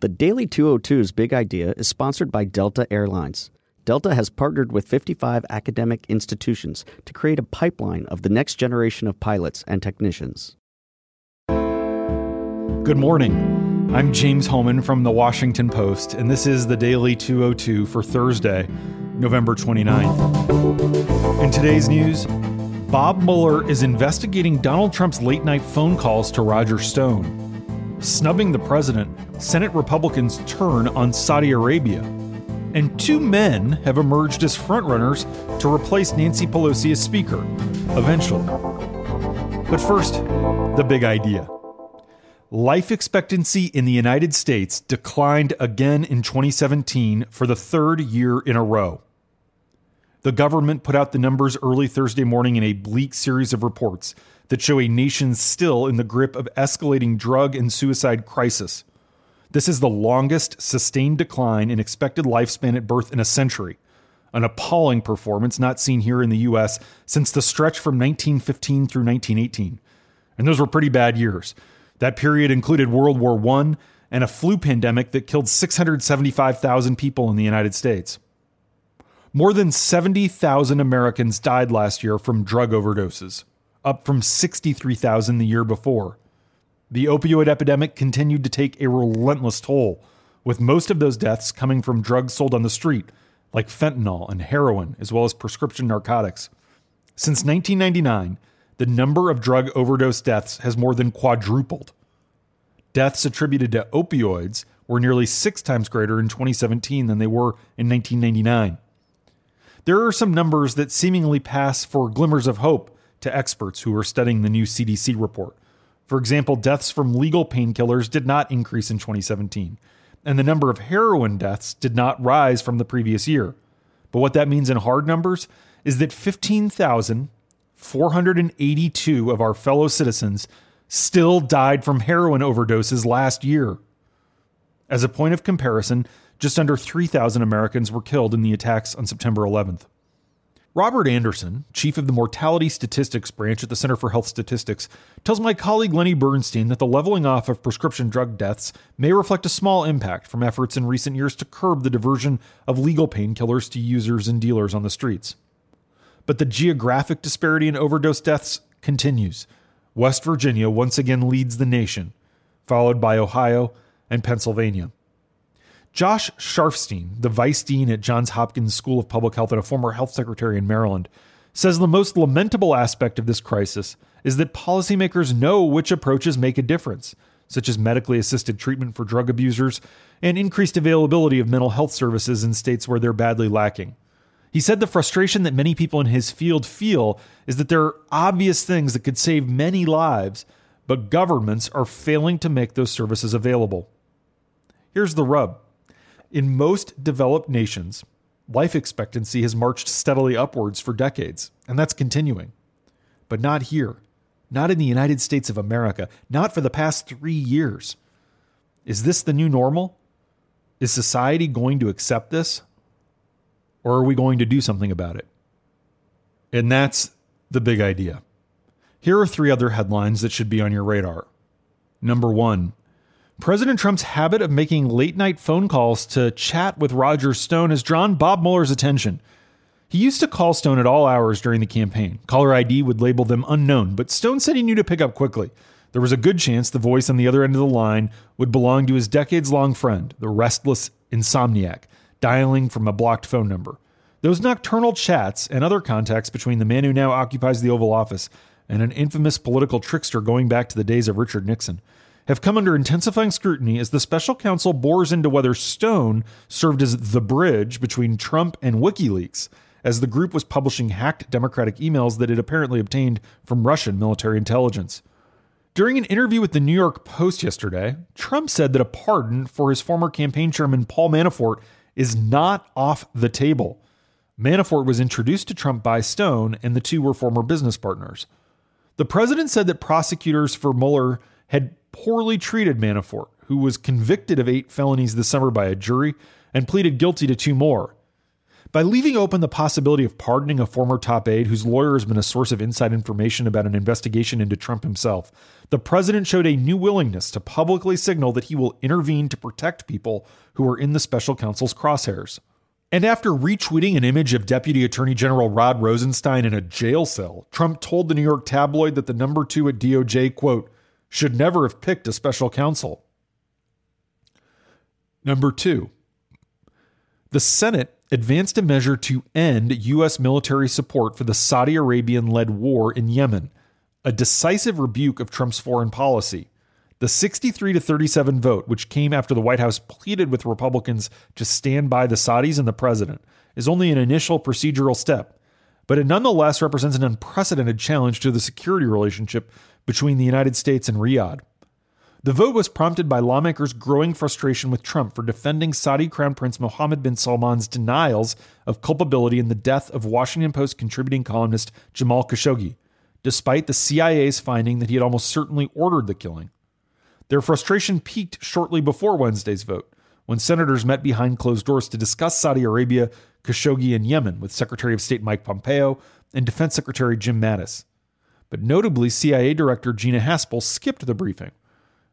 The Daily 202's big idea is sponsored by Delta Airlines. Delta has partnered with 55 academic institutions to create a pipeline of the next generation of pilots and technicians. Good morning. I'm James Hohmann from the Washington Post, and this is the Daily 202 for Thursday, November 29th. In today's news, Bob Mueller is investigating Donald Trump's late night phone calls to Roger Stone. Snubbing the president, Senate Republicans turn on Saudi Arabia. And two men have emerged as frontrunners to replace Nancy Pelosi as Speaker, eventually. But first, the big idea. Life expectancy in the United States declined again in 2017 for the third year in a row. The government put out the numbers early Thursday morning in a bleak series of reports that show a nation still in the grip of escalating drug and suicide crisis. This is the longest sustained decline in expected lifespan at birth in a century, an appalling performance not seen here in the US since the stretch from 1915 through 1918. And those were pretty bad years. That period included World War I and a flu pandemic that killed 675,000 people in the United States. More than 70,000 Americans died last year from drug overdoses up from 63,000 the year before. The opioid epidemic continued to take a relentless toll, with most of those deaths coming from drugs sold on the street, like fentanyl and heroin, as well as prescription narcotics. Since 1999, the number of drug overdose deaths has more than quadrupled. Deaths attributed to opioids were nearly six times greater in 2017 than they were in 1999. There are some numbers that seemingly pass for glimmers of hope to experts who are studying the new CDC report. For example, deaths from legal painkillers did not increase in 2017, and the number of heroin deaths did not rise from the previous year. But what that means in hard numbers is that 15,482 of our fellow citizens still died from heroin overdoses last year. As a point of comparison, just under 3,000 Americans were killed in the attacks on September 11th. Robert Anderson, chief of the Mortality Statistics Branch at the Center for Health Statistics, tells my colleague Lenny Bernstein that the leveling off of prescription drug deaths may reflect a small impact from efforts in recent years to curb the diversion of legal painkillers to users and dealers on the streets. But the geographic disparity in overdose deaths continues. West Virginia once again leads the nation, followed by Ohio and Pennsylvania. Josh Sharfstein, the vice dean at Johns Hopkins School of Public Health and a former health secretary in Maryland, says the most lamentable aspect of this crisis is that policymakers know which approaches make a difference, such as medically assisted treatment for drug abusers and increased availability of mental health services in states where they're badly lacking. He said the frustration that many people in his field feel is that there are obvious things that could save many lives, but governments are failing to make those services available. Here's the rub in most developed nations, life expectancy has marched steadily upwards for decades, and that's continuing. But not here, not in the United States of America, not for the past three years. Is this the new normal? Is society going to accept this? Or are we going to do something about it? And that's the big idea. Here are three other headlines that should be on your radar. Number one, President Trump's habit of making late night phone calls to chat with Roger Stone has drawn Bob Mueller's attention. He used to call Stone at all hours during the campaign. Caller ID would label them unknown, but Stone said he knew to pick up quickly. There was a good chance the voice on the other end of the line would belong to his decades long friend, the restless insomniac, dialing from a blocked phone number. Those nocturnal chats and other contacts between the man who now occupies the Oval Office and an infamous political trickster going back to the days of Richard Nixon have come under intensifying scrutiny as the special counsel bores into whether Stone served as the bridge between Trump and WikiLeaks, as the group was publishing hacked Democratic emails that it apparently obtained from Russian military intelligence. During an interview with the New York Post yesterday, Trump said that a pardon for his former campaign chairman Paul Manafort is not off the table. Manafort was introduced to Trump by Stone, and the two were former business partners. The president said that prosecutors for Mueller had poorly treated Manafort, who was convicted of eight felonies this summer by a jury and pleaded guilty to two more. By leaving open the possibility of pardoning a former top aide whose lawyer has been a source of inside information about an investigation into Trump himself, the president showed a new willingness to publicly signal that he will intervene to protect people who are in the special counsel's crosshairs. And after retweeting an image of Deputy Attorney General Rod Rosenstein in a jail cell, Trump told the New York tabloid that the number two at DOJ, quote, should never have picked a special counsel. Number two, the Senate advanced a measure to end U.S. military support for the Saudi Arabian led war in Yemen, a decisive rebuke of Trump's foreign policy. The 63 to 37 vote, which came after the White House pleaded with Republicans to stand by the Saudis and the president, is only an initial procedural step, but it nonetheless represents an unprecedented challenge to the security relationship between the United States and Riyadh. The vote was prompted by lawmakers' growing frustration with Trump for defending Saudi Crown Prince Mohammed bin Salman's denials of culpability in the death of Washington Post contributing columnist Jamal Khashoggi, despite the CIA's finding that he had almost certainly ordered the killing. Their frustration peaked shortly before Wednesday's vote, when senators met behind closed doors to discuss Saudi Arabia, Khashoggi, and Yemen with Secretary of State Mike Pompeo and Defense Secretary Jim Mattis. But notably, CIA Director Gina Haspel skipped the briefing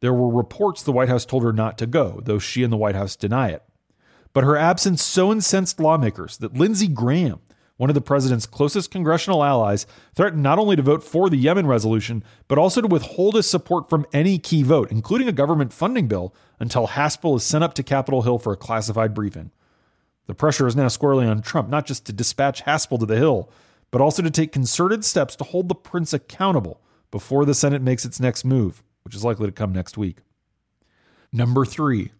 there were reports the White House told her not to go, though she and the White House deny it. But her absence so incensed lawmakers that Lindsey Graham, one of the president's closest congressional allies, threatened not only to vote for the Yemen resolution, but also to withhold his support from any key vote, including a government funding bill, until Haspel is sent up to Capitol Hill for a classified briefing. The pressure is now squarely on Trump, not just to dispatch Haspel to the Hill, but also to take concerted steps to hold the prince accountable before the Senate makes its next move which is likely to come next week. Number three,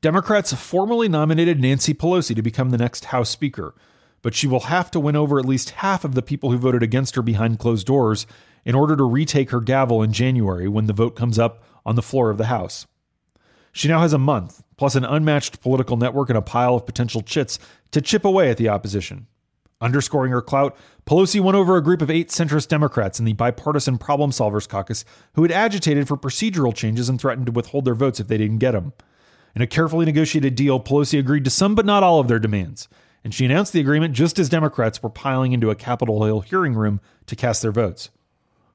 Democrats formally nominated Nancy Pelosi to become the next House Speaker, but she will have to win over at least half of the people who voted against her behind closed doors in order to retake her gavel in January when the vote comes up on the floor of the House. She now has a month, plus an unmatched political network and a pile of potential chits to chip away at the opposition. Underscoring her clout, Pelosi won over a group of eight centrist Democrats in the bipartisan Problem Solvers Caucus who had agitated for procedural changes and threatened to withhold their votes if they didn't get them. In a carefully negotiated deal, Pelosi agreed to some but not all of their demands, and she announced the agreement just as Democrats were piling into a Capitol Hill hearing room to cast their votes.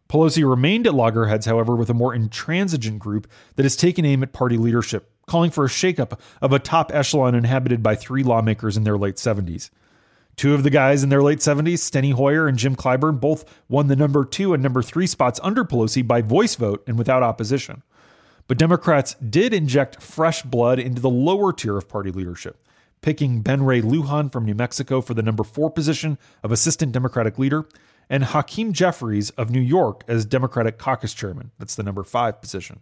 Pelosi remained at loggerheads, however, with a more intransigent group that has taken aim at party leadership, calling for a shakeup of a top echelon inhabited by three lawmakers in their late 70s. Two of the guys in their late 70s, Steny Hoyer and Jim Clyburn, both won the number two and number three spots under Pelosi by voice vote and without opposition. But Democrats did inject fresh blood into the lower tier of party leadership, picking Ben Ray Lujan from New Mexico for the number four position of assistant Democratic leader, and Hakeem Jeffries of New York as Democratic caucus chairman. That's the number five position.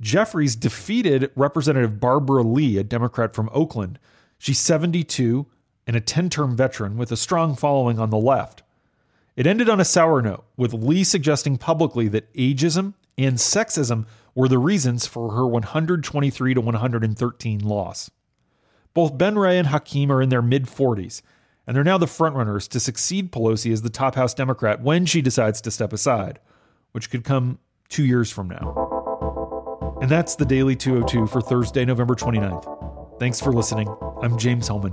Jeffries defeated Representative Barbara Lee, a Democrat from Oakland. She's 72 and a 10 term veteran with a strong following on the left. It ended on a sour note, with Lee suggesting publicly that ageism and sexism were the reasons for her 123 to 113 loss. Both Ben Ray and Hakeem are in their mid 40s, and they're now the frontrunners to succeed Pelosi as the top House Democrat when she decides to step aside, which could come two years from now. And that's the Daily 202 for Thursday, November 29th. Thanks for listening. I'm James Hohmann.